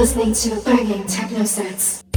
listening to banging techno sets.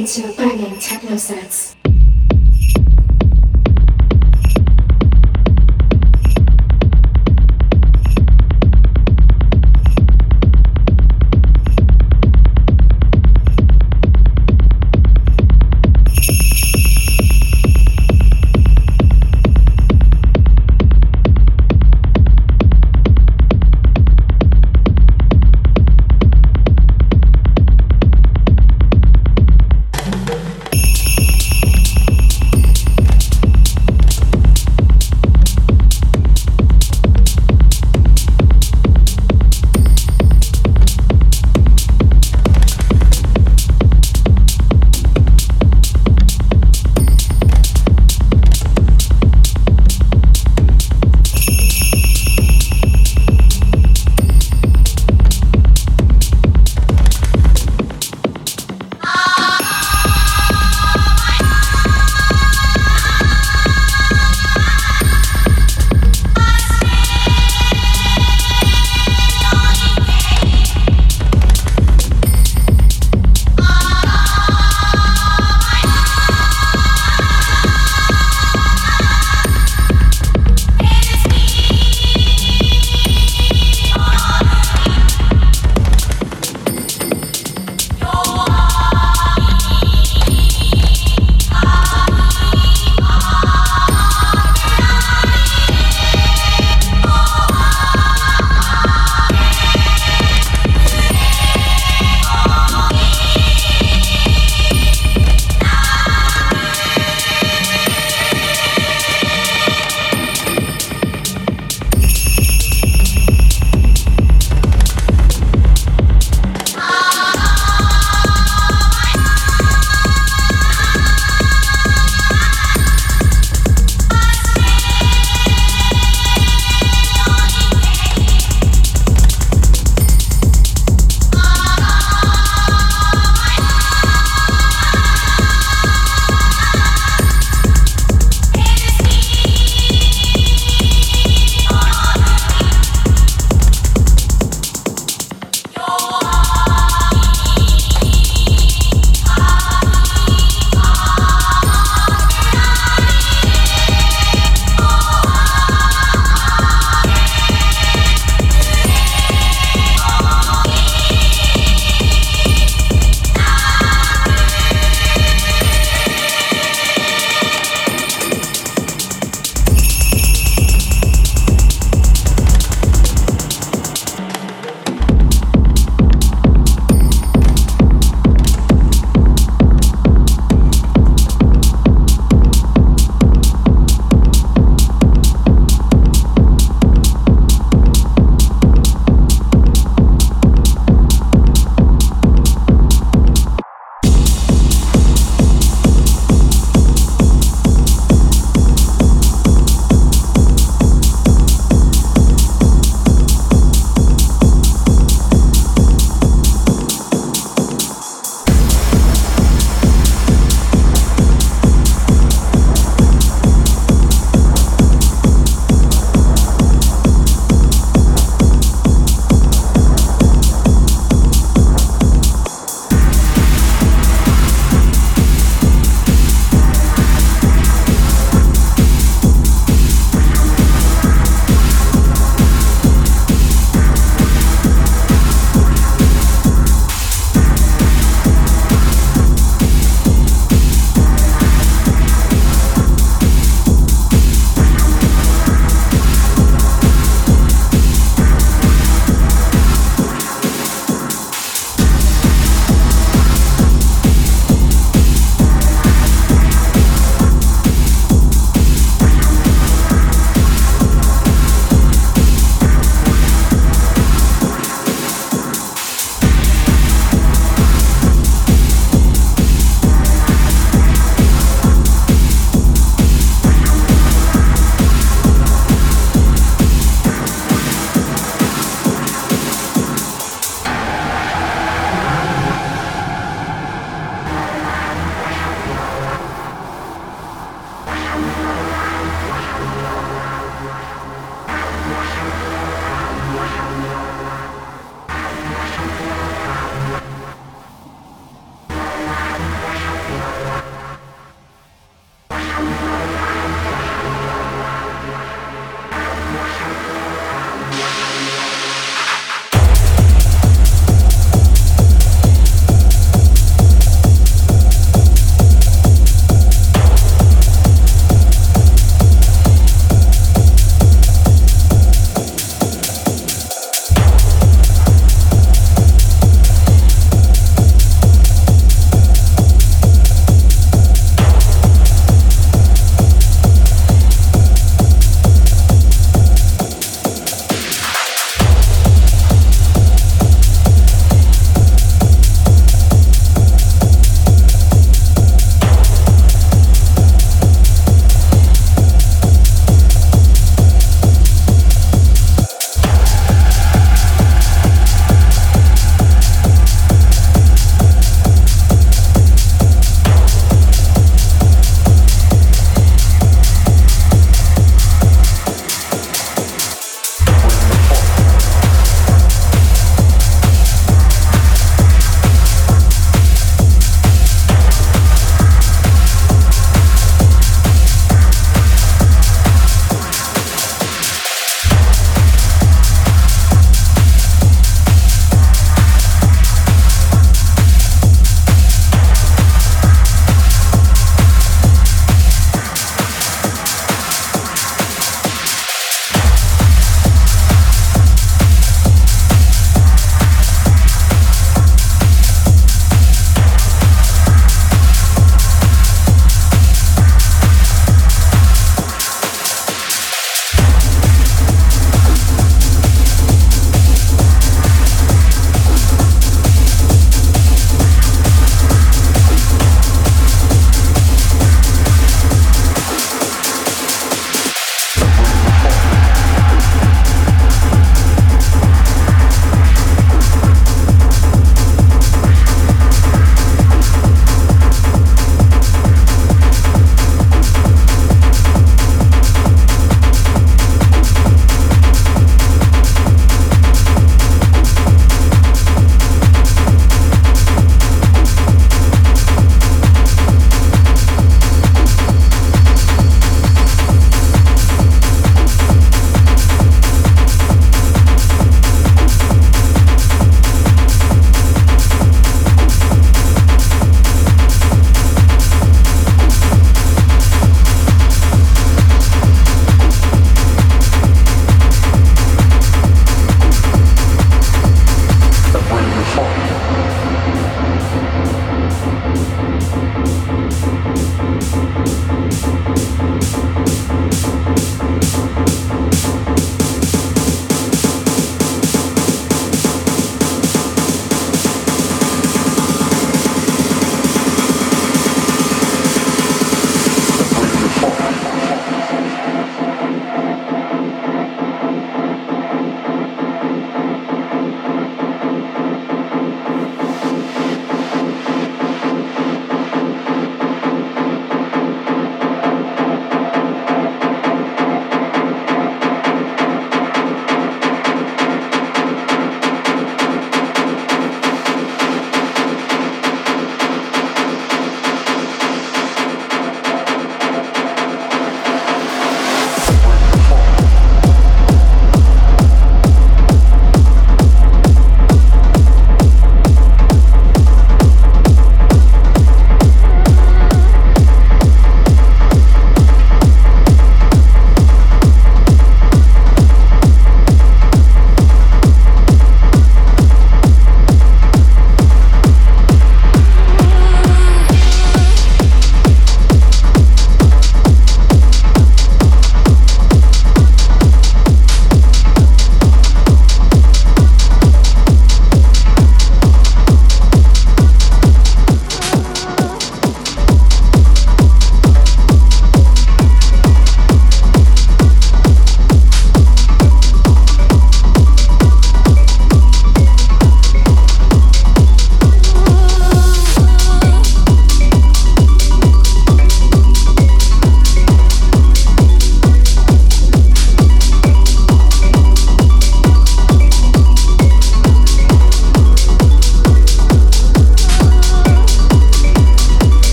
You're banging techno sets.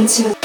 Listening